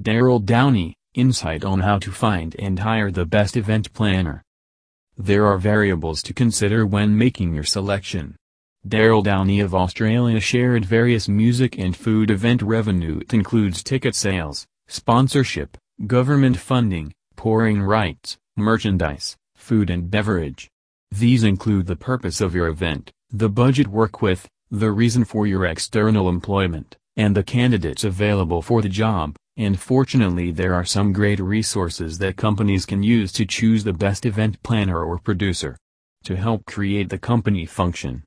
Darryl Downey, Insight on how to find and hire the best event planner. There are variables to consider when making your selection. Darryl Downey of Australia shared various music and food event revenue. It includes ticket sales, sponsorship, government funding, pouring rights, merchandise, food and beverage. These include the purpose of your event, the budget work with, the reason for your external employment, and the candidates available for the job, and fortunately there are some great resources that companies can use to choose the best event planner or producer. To help create the company function,